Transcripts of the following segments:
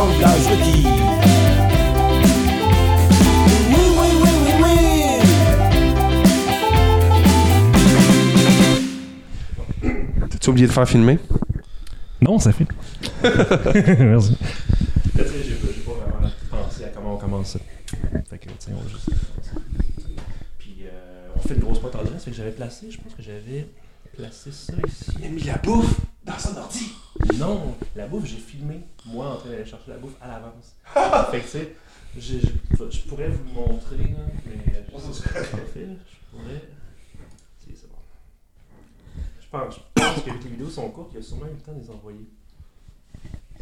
assemblage requis. Oui, oui, oui, oui, oui. T'as-tu oublié de faire filmer? Non, ça fait. Merci. J'ai pas vraiment pensé à comment on commence ça. Fait que, tiens, on juste. Puis, euh, on fait une grosse boîte en dresse. Fait que j'avais placé, je pense que j'avais placé ça ici. Il a mis la bouffe dans son ordi. Non, la bouffe, j'ai filmé, moi, en train d'aller chercher la bouffe à l'avance. fait que, tu sais, je pourrais vous le montrer, là, mais je sais ce que je fait, là. Je pourrais. Si, c'est bon. Je pense, je pense que les vidéos sont courtes, il y a sûrement eu le temps de les envoyer.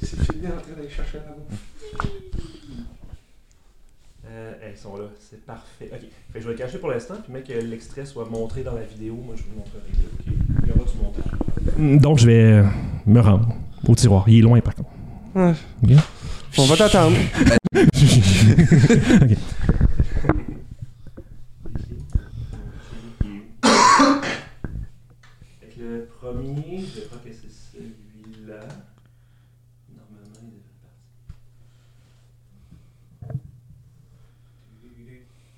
C'est filmé en train d'aller chercher la bouffe. Euh, elles sont là, c'est parfait. Ok, fait que je vais le cacher pour l'instant, puis mec, que l'extrait soit montré dans la vidéo, moi je vous le montrerai. Ok, il y aura du montage. Donc je vais euh, me rendre au tiroir. Il est loin par contre. Ouais. On va t'attendre. Ok. Fait que le premier, je crois que c'est celui-là. Normalement, il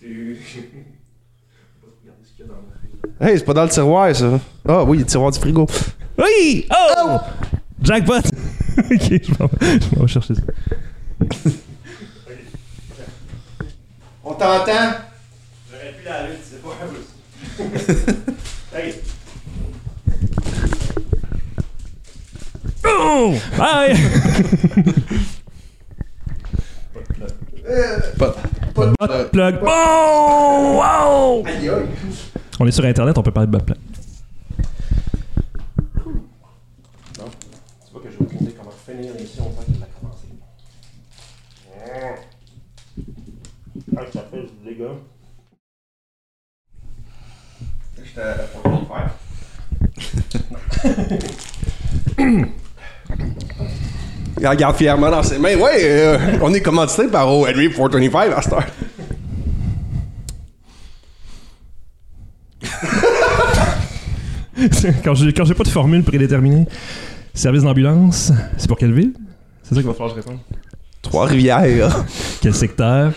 devrait partir. On va regarder ce qu'il y a dans le Hey, c'est pas dans le tiroir, ça. Ah oui, le tiroir du frigo. Oui! Oh! Jackpot! ok, je m'en je m'en vais chercher ça. On t'entend? J'aurais pu la lutte, c'est pas un Ok. Oh! Bye! Pas. Pas. Bot plug. Oh! Wow! Aïe, aïe. On est sur internet, on peut parler de. Ah, faire. Il regarde fièrement dans ses mains. Ouais, euh, on est commandité par O. Henry 425 à cette heure. quand j'ai quand j'ai pas de formule prédéterminée, service d'ambulance, c'est pour quelle ville? C'est ça qu'il va falloir que je réponde. Trois-Rivières. Quel secteur?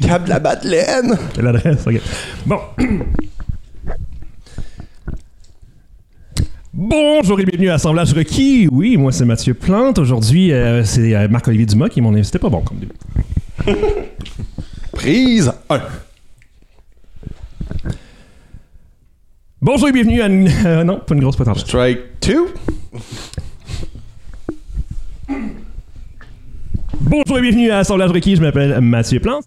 Cap de la Madeleine. Quelle adresse? Ok. Bon. Bonjour et bienvenue à Assemblage requis. Oui, moi c'est Mathieu Plante. Aujourd'hui, euh, c'est euh, Marc-Olivier Dumas qui est mon invité. Pas bon comme début. Prise 1. Bonjour et bienvenue à... une- euh, non, pas une grosse potentielle. Strike 2. Bonjour et bienvenue à Assemblage requis. Je m'appelle Mathieu Plante.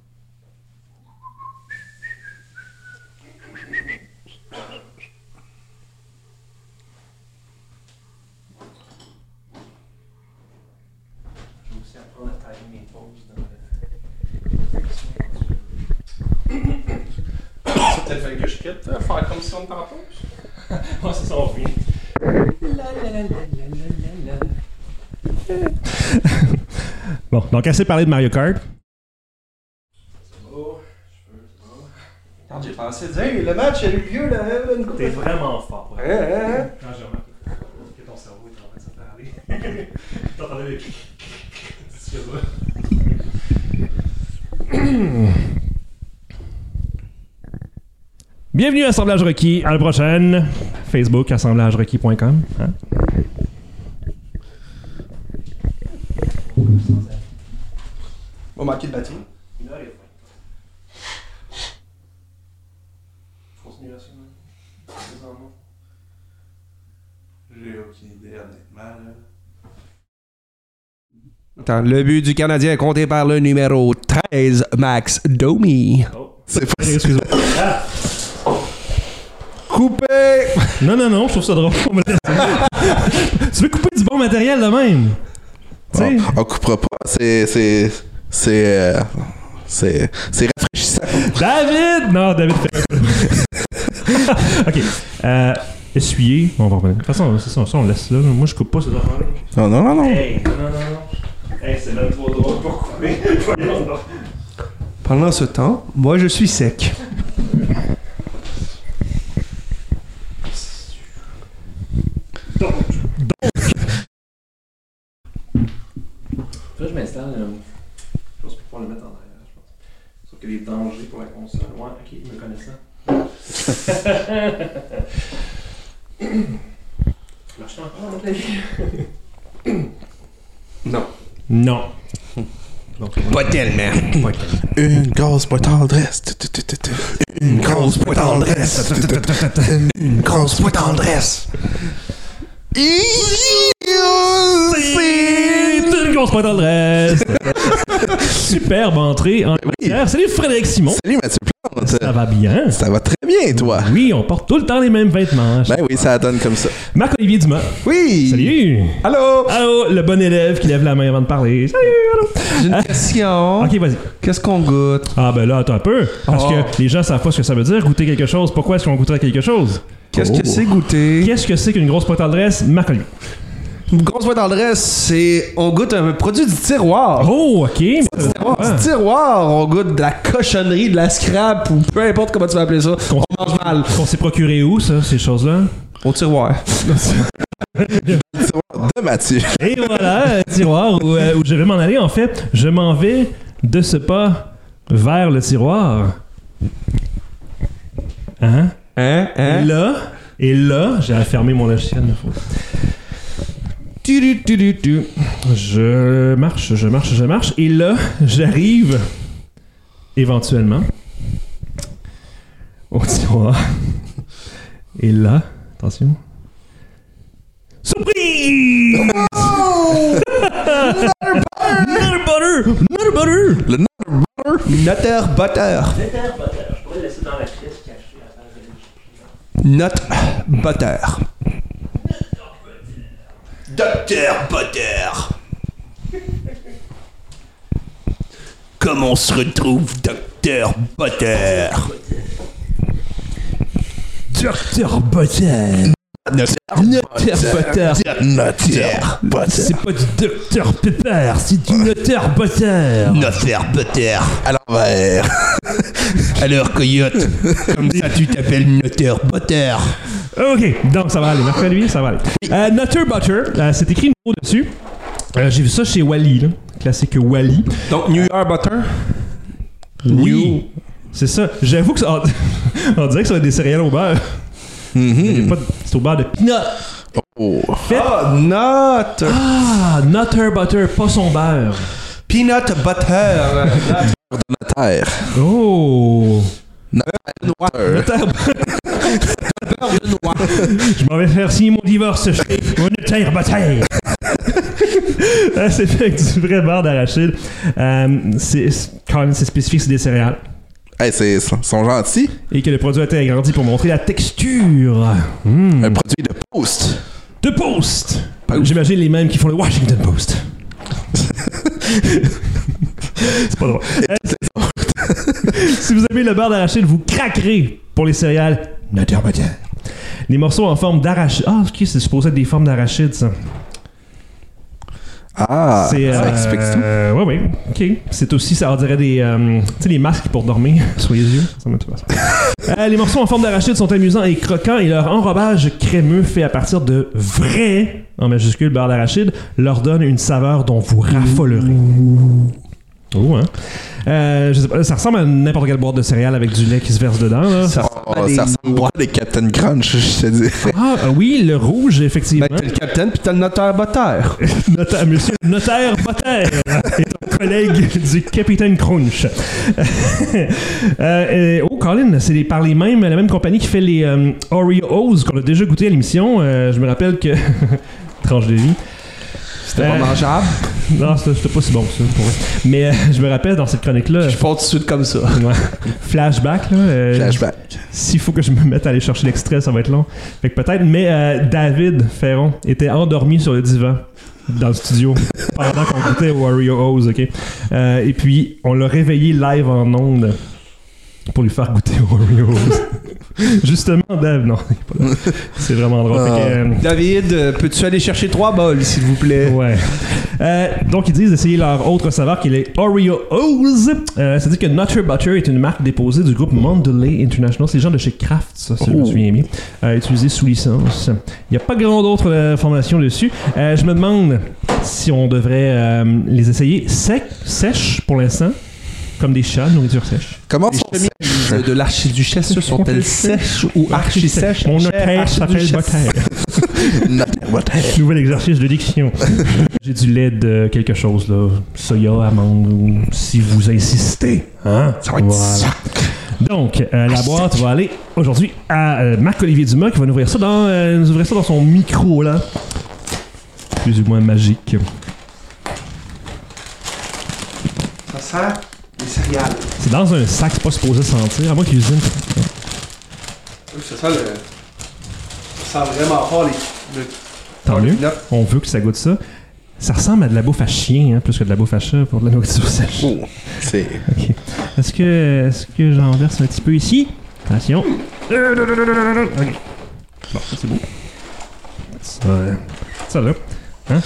Je vais aussi apprendre à tailler mes pauses dans Peut-être fallu que je quitte, faire comme si on t'entend. Ouais, c'est ça, on revient. bon, donc assez parlé de Mario Kart. Quand j'ai pensé dire, hey, le match a eu lieu, là, une coupe T'es vraiment fort Hein, hein, hein? Quand j'ai remarqué que ton cerveau est en train de se parler. T'entendais les... C'est ça. Bienvenue à Assemblage Requis. À la prochaine. Facebook, assemblagerequis.com. Hein? On va manquer de batterie. Une heure et vingt. Continue là-dessus, man. J'ai aucune idée, honnêtement. Attends, le but du Canadien est compté par le numéro 13, Max Domi. Oh. C'est pas Excuse-moi. coupé! Non, non, non, je trouve ça drôle. Tu veux couper du bon matériel de même? Tu sais? On, on coupera pas. C'est. C'est. C'est. euh, c'est. C'est rafraîchissant. David! Non, David fait Ok. Euh, essuyer. On va revenir. De toute façon, ça, ça, on laisse là. Moi, je coupe pas ces affaires-là. Non, non, non, non. Hey, non, non, non. Hey, c'est même trop drôle pour couper. Pendant ce temps, moi je suis sec. Là, je mets installe. Euh, je pense pouvoir le mettre en arrière, je pense. Sauf qu'il y a des dangers pour la console. Ouais, ok, me connaissant. Marche encore? Non. Non. Pas tellement. Une grosse boîte en dresse. Tu, tu, tu, tu, tu. Une grosse boîte en dresse. Tu, tu, tu, tu, tu. Une grosse boîte en dresse. C'est une grosse pointe d'adresse. Superbe entrée en matière. Salut Frédéric Simon. Salut Mathieu Plante. Ça va bien? Ça va très bien, toi. Oui, on porte tout le temps les mêmes vêtements. Ben oui, ça donne comme ça. Marc-Olivier Dumas. Oui. Salut! Allô? Allô, le bon élève qui lève la main avant de parler. Salut, allô! J'ai une question. Ok, vas-y. Qu'est-ce qu'on goûte? Ah, ben là, attends un peu. Parce Oh. que les gens savent pas ce que ça veut dire, goûter quelque chose. Pourquoi est-ce qu'on goûterait quelque chose? Qu'est-ce Oh. que c'est goûter? Qu'est-ce que c'est qu'une grosse pointe d'adresse? Marc-Olivier? Grosse boîte en dresse, c'est. On goûte un produit du tiroir. Oh, ok. mais- Tiroir. Du tiroir, on goûte de la cochonnerie, de la scrap ou peu importe comment tu vas appeler ça. Qu'on- On mange mal. Qu'on s'est procuré où, ça, ces choses-là? Au tiroir. De Mathieu. Et voilà, un tiroir où, euh, où je vais m'en aller. En fait, je m'en vais de ce pas vers le tiroir. Hein? Hein? Hein? Et là, et là, j'ai fermé mon logiciel. il faut- Tu, tu, tu, tu, tu. Je marche, je marche, je marche. Et là, j'arrive éventuellement au tiroir. Et là, attention. Surprise! Nutter butter! Nutter butter! Le Nutter butter. Nutter butter. Je pourrais le laisser dans la pièce cachée à Nut butter. Docteur Butter. Comment se retrouve, Docteur Butter? Docteur Butter! Nutter butter! Notaire. C'est pas du Docteur Pepper, c'est du Nutter Butter! Nutter Butter. À l'envers. Alors, Coyote, comme ça tu t'appelles Nutter Butter. Ok, donc ça va aller. Mercredi, ça va aller. Euh, Nutter Butter, euh, c'est écrit mot dessus. Euh, J'ai vu ça chez Wally, là. classique Wally. Donc, New York Butter? Oui. C'est ça. J'avoue que ça. On dirait que ça va être des céréales au beurre. Mhm. Pas de- C'est au beurre de peanut. Oh. Ah, nut. Ah, Nutter Butter, pas son beurre. Peanut Butter. Notaire. Oh! Notaire. Nutter Je m'en vais faire signer mon divorce mon Nutter Butter. Ah, c'est fait avec du vrai beurre d'arachide. Euh, c'est c'est- quand même, c'est spécifique, c'est des céréales. Hey, c'est, ils sont gentils. Et que le produit a été agrandi pour montrer la texture. Hmm. Un produit de post. De Post. J'imagine les mêmes qui font le Washington Post. c'est pas drôle. Si vous avez le beurre d'arachide, vous craquerez pour les céréales Butter. Les morceaux en forme d'arachide. Ah, ok, c'est supposé être des formes d'arachide, ça. Ah, c'est, ça euh, explique tout. euh, ouais, ouais. Ok. C'est aussi, ça on dirait des. euh, tu sais, les masques pour dormir sur les yeux. Ça me ça. Euh, les morceaux en forme d'arachide sont amusants et croquants et leur enrobage crémeux fait à partir de vrai, en majuscule, beurre d'arachide, leur donne une saveur dont vous raffolerez. Oh, hein. Euh, je sais pas, ça ressemble à n'importe quelle boîte de céréales avec du lait qui se verse dedans. Là. Ça Oh, ressemble à des- ça ressemble à des Captain Crunch, je te dis. Ah, euh, oui, le rouge, effectivement. Ben, t'as le capitaine puis t'as le Nutter Butter. Notaire, monsieur Notaire Potter est un collègue du Capitaine Crunch. Euh, euh, oh, Colin, c'est par les mêmes, la même compagnie qui fait les euh, Oreos qu'on a déjà goûté à l'émission. Euh, je me rappelle que. Tranche de vie. C'était pas Euh, mangeable. Non, c'était pas si bon que ça. pour. Mais euh, je me rappelle dans cette chronique-là. Je fais tout de suite comme ça. ouais, flashback, là. euh, Flashback. S'il faut que je me mette à aller chercher l'extrait, ça va être long. Fait que peut-être. Mais euh, David Ferron était endormi sur le divan dans le studio pendant qu'on goûtait aux Oreos, ok? Et puis, on l'a réveillé live en ondes pour lui faire goûter aux Oreos. Justement, Dave, non, il est pas là. C'est vraiment drôle. Que, euh, David, euh, peux-tu aller chercher trois bols, s'il vous plaît? Ouais. Euh, donc, ils disent d'essayer leur autre saveur qui est les Oreos. Euh, C'est-à-dire que Nutter Butter est une marque déposée du groupe Mondelez International. C'est les gens de chez Kraft, ça, si je me Oh. souviens bien. Euh, utilisé sous licence. Il n'y a pas grand d'autres euh, informations dessus. Euh, je me demande si on devrait euh, les essayer sec, sèches pour l'instant, comme des chats, nourriture sèche. Comment Les sont chemises de l'archiduchesse sont-elles sèches ou archi-sèches? Mon notaire s'appelle. Notaire. Nouvel exercice de diction. J'ai du lait de quelque chose, là. Soya, amande, ou si vous insistez. Hein? Ça va être Voilà. Donc, euh, la boîte va aller aujourd'hui à euh, Marc-Olivier Dumas qui va nous ouvrir ça dans, euh, nous ouvrir ça dans son micro, là. Plus ou moins magique. Ça sent les céréales. C'est dans un sac, c'est pas supposé sentir. À moi cuisine. Oui, ça sent le... Ça sent vraiment fort les... le- Tant mieux. Là. On veut que ça goûte ça. Ça ressemble à de la bouffe à chien, hein, plus que de la bouffe à chat pour de la nourriture sèche. Oh, c'est. Ok. Est-ce que, est-ce que j'en verse un petit peu ici? Attention. Euh, non, non, non, non, non, non. Ok. Bon, ça c'est beau. Ça, ça là. Hein?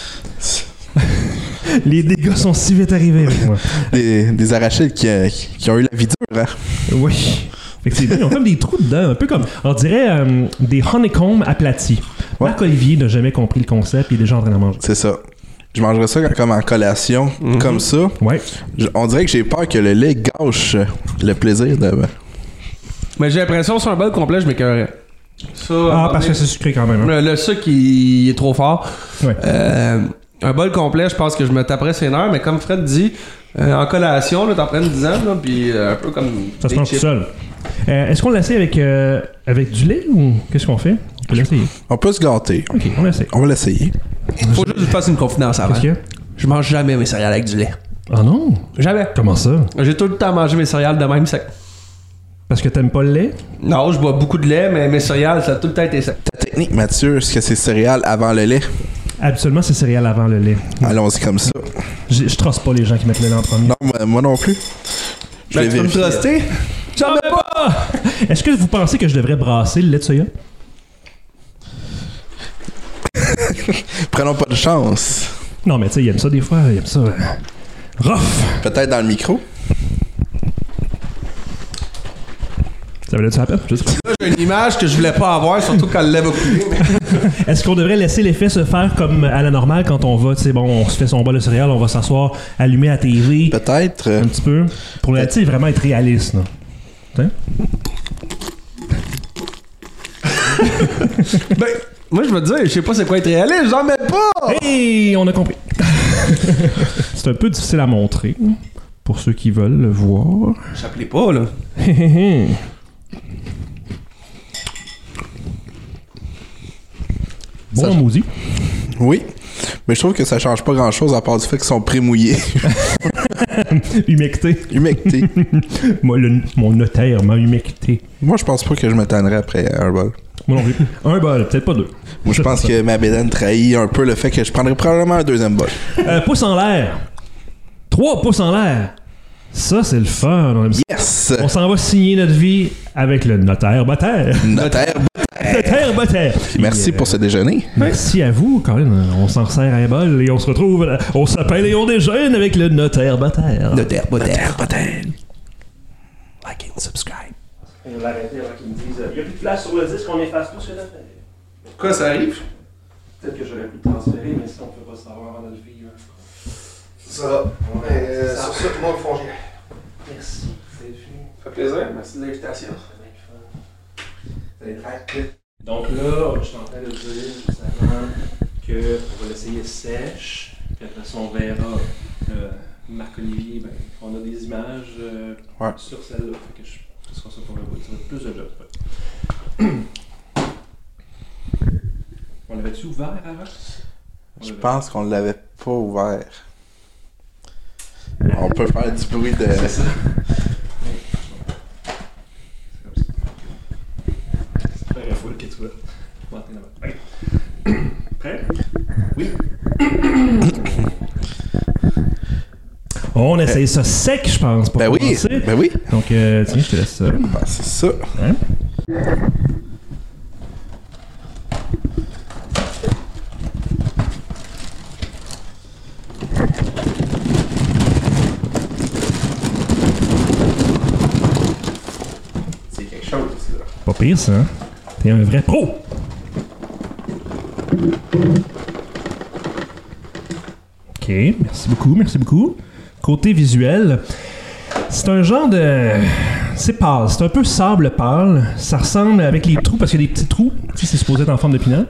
Les dégâts sont si vite arrivés avec moi. Des, des arachides qui, euh, qui ont eu la vie dure, hein. Oui. Effectivement, ils ont comme des trous dedans, un peu comme, on dirait euh, des honeycombs aplatis. Ouais. Marc-Olivier n'a jamais compris le concept, il est déjà en train d'en manger. C'est ça. Je mangerais ça comme en collation, comme ça. Ouais. Je- on dirait que j'ai peur que le lait gâche le plaisir de. Mais j'ai l'impression que sur un bol complet, je m'écœurais. Ça, Ah, parce que c'est sucré quand même. hein. Le, le sucre, il est trop fort. Ouais. Euh, un bol complet, je pense que je me taperais ses nerfs, mais comme Fred dit, euh, en collation, là, t'en prends une dizaine, là, puis euh, un peu comme. Ça se mange tout seul. Euh, Est-ce qu'on l'essaie avec, euh, avec du lait ou qu'est-ce qu'on fait? On peut l'essayer. On peut se gâter. Ok, on l'essaie. On va l'essayer. Faut juste que je fasse une confidence avant. A? Je mange jamais mes céréales avec du lait. Ah non? Jamais. Comment ça? J'ai tout le temps mangé mes céréales de même sec. Parce que t'aimes pas le lait? Non, je bois beaucoup de lait, mais mes céréales, ça a tout le temps été sec. Ta technique, Mathieu, est-ce que c'est céréales avant le lait? Absolument, c'est céréales avant le lait. Allons-y comme ça. Je, je trosse pas les gens qui mettent le lait en premier. Non, moi, moi non plus. Je Ben, peux me truster? J'en mets pas! Est-ce que vous pensez que je devrais brasser le lait de soya? Prenons pas de chance. Non, mais tu sais, il aime ça des fois. Il aime ça. euh, rough! Peut-être dans le micro. Ça valait ça la peine? Je sais pas. Là, j'ai une image que je voulais pas avoir, surtout quand le lait va couler. Est-ce qu'on devrait laisser l'effet se faire comme à la normale quand on va, tu sais, bon, on se fait son bol de céréales, on va s'asseoir, allumer la TV Peut-être. euh, un petit peu, pour le, tu sais, vraiment être réaliste, là. Hein? ben, moi, je me disais, je sais pas c'est quoi être réaliste, j'en mets pas! Hey, on a compris. C'est un peu difficile à montrer pour ceux qui veulent le voir. J'appelais pas, là. Bon Ça- maudit. Oui. Mais je trouve que ça change pas grand chose à part du fait qu'ils sont pré-mouillés. Humecté. Humectés. Moi, le- mon notaire m'a humecté. Moi, je pense pas que je me tannerais après un bol. Moi non plus. Un bol, peut-être pas deux. Moi, je pense que ma bédaine trahit un peu le fait que je prendrais probablement un deuxième bol. Euh, pouce en l'air. Trois pouces en l'air. Ça, c'est le fun. On. Yes! On s'en va signer notre vie avec le notaire Botter. Notaire. Notaire Botter. Merci pour ce déjeuner. Merci à vous, Colin. On s'en sert un bol et on se retrouve. On s'appelle et on déjeune avec le notaire Botter. Notaire, notaire. Like and subscribe. On va l'arrêter avant qu'ils me disent il n'y a plus de place sur le disque, on efface tout ce là. Quoi, ça arrive? Peut-être que j'aurais pu le transférer, mais ça, on peut pas le savoir avant de le vivre. Ça. Euh, sur ça, tout le monde. Merci. C'est fini. Ça fait plaisir, merci de l'invitation. Donc là, je suis en train de dire juste avant qu'on va l'essayer sèche, puis après ça, on verra. Euh, Marc-Olivier, ben, on a des images euh, Ouais. sur celle-là. Fait que je, ce sera ça pour le bout. Ça va être plus de job. On l'avait-tu ouvert avant? On Je pense qu'on l'avait pas ouvert. On peut faire du bruit de. C'est ça. C'est pas la foule que tu vois. Là-bas. Prêt? Oui. On essaye ça sec, je pense, pour Ben oui! commencer. Ben oui! Donc, euh, tiens, je te laisse ça. Ah, c'est ça. Hein? C'est quelque chose, ça. Pas pire, ça. hein? T'es un vrai pro. Ok, merci beaucoup, merci beaucoup. Côté visuel, c'est un genre de. C'est pâle, c'est un peu sable pâle. Ça ressemble avec les trous, parce qu'il y a des petits trous. Tu sais, c'est supposé être en forme de pinot.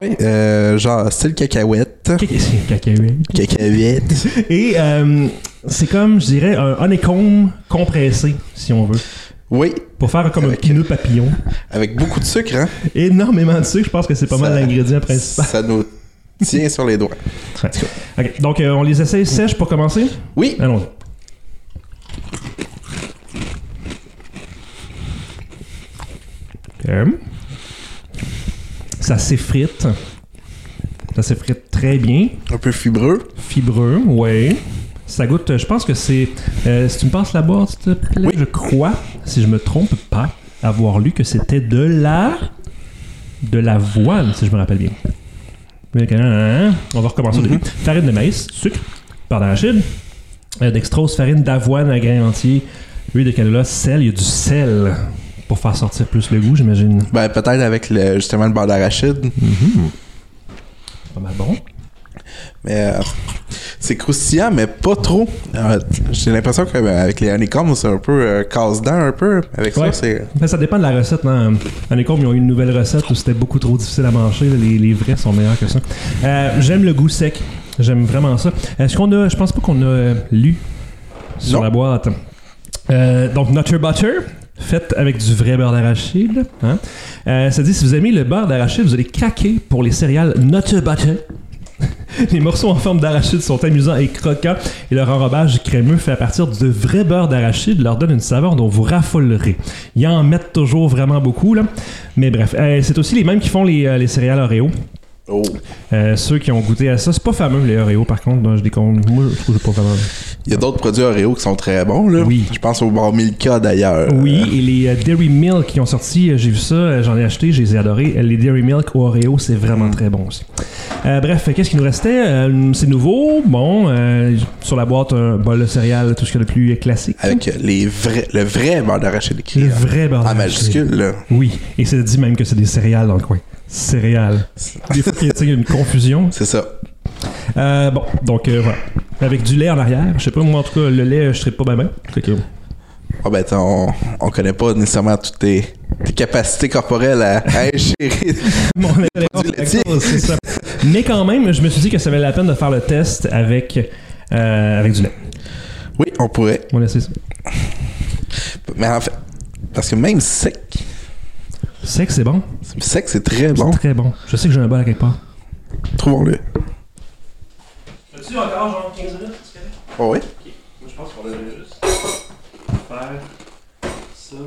Ouais, euh, genre style cacahuète. C'est cacahuète. Cacahuète. Et euh, c'est comme, je dirais, un honeycomb compressé, si on veut. Oui, Pour faire comme Avec- un pinot papillon. avec beaucoup de sucre, hein? Énormément de sucre, je pense que c'est pas mal l'ingrédient principal. Ça nous tient sur les doigts. Ouais. Ok, donc euh, on les essaye sèches pour commencer? Oui, Allons-y. Ça s'effrite. Ça s'effrite très bien. un peu fibreux. Fibreux, ouais. Ça goûte, euh, je pense que c'est. euh, si tu me passes la boîte, s'il te plaît, Oui. je crois, si je me trompe pas, avoir lu que c'était de la. de l'avoine, si je me rappelle bien. Donc, hein, On va recommencer au début. Farine de maïs, sucre, beurre d'arachide, euh, dextrose, farine d'avoine à grains entiers, huile de canola, sel. Il y a du sel pour faire sortir plus le goût, j'imagine. Ben, peut-être avec le, justement le beurre d'arachide. Pas mal bon. Mais euh, c'est croustillant, mais pas trop. Euh, J'ai l'impression qu'avec les honeycombs, c'est un peu euh, casse-dent, un peu. Avec Ouais. ça, c'est. Ben, ça dépend de la recette. Hein. Honeycomb, ils ont eu une nouvelle recette où c'était beaucoup trop difficile à manger. Les, les vrais sont meilleurs que ça. Euh, J'aime le goût sec. J'aime vraiment ça. Est-ce qu'on a. Je pense pas qu'on a euh, lu sur Non. la boîte. Euh, donc, Nutter Butter, fait avec du vrai beurre d'arachide. Hein. Euh, ça dit si vous aimez le beurre d'arachide, vous allez craquer pour les céréales Nutter Butter. Les morceaux en forme d'arachide sont amusants et croquants et leur enrobage crémeux fait à partir de vrai beurre d'arachide leur donne une saveur dont vous raffolerez. Ils en mettent toujours vraiment beaucoup, là. Mais bref, euh, c'est aussi les mêmes qui font les, euh, les céréales Oreo. Oh. Euh, ceux qui ont goûté à ça, c'est pas fameux les Oreo par contre. je con- Moi, je trouve que pas fameux. Il y a d'autres produits Oreo qui sont très bons, là. Oui. Je pense au bar Milka d'ailleurs. Oui, et les euh, Dairy Milk qui ont sorti, j'ai vu ça, j'en ai acheté, je les ai adorés. Les Dairy Milk au Oreo, c'est vraiment très bon aussi. Euh, bref, qu'est-ce qui nous restait? Euh, C'est nouveau. Bon, euh, sur la boîte, un bol de céréales, tout ce qu'il y a de plus classique. Avec les vrais, le vrai beurre d'arachide écrit. le en- vrai beurre En majuscule, là. Oui, et c'est dit même que c'est des céréales dans le coin. Céréales. Des fois, il y a une confusion. C'est ça. Bon, donc voilà. Avec du lait en arrière. Je sais pas, moi en tout cas, le lait, je serais pas bien. Que- Ah ben, on, on connaît pas nécessairement toutes tes, tes capacités corporelles à, à ingérer. Mon lactose, c'est ça. Mais quand même, je me suis dit que ça valait la peine de faire le test avec, euh, avec du lait. Oui, on pourrait. On essaie ça. Mais en fait, parce que même sec, que c'est bon? sec, c'est très bon. C'est très bon. Je sais que j'ai un bol à quelque part. Trouvons-le. As-tu encore genre 15 minutes? Oh oui. Moi, je pense qu'on devrait juste faire ça. On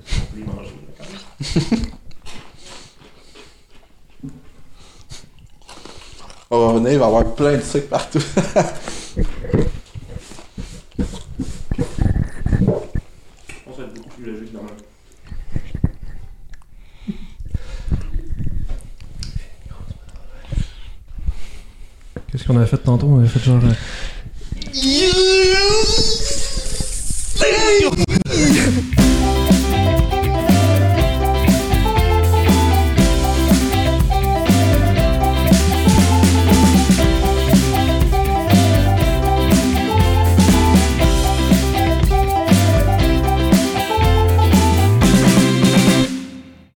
peut les manger, On va revenir, il va y avoir plein de sucre partout. Je pense que ça va être beaucoup plus logique dans le. Qu'est-ce qu'on avait fait tantôt? On avait fait genre. euh,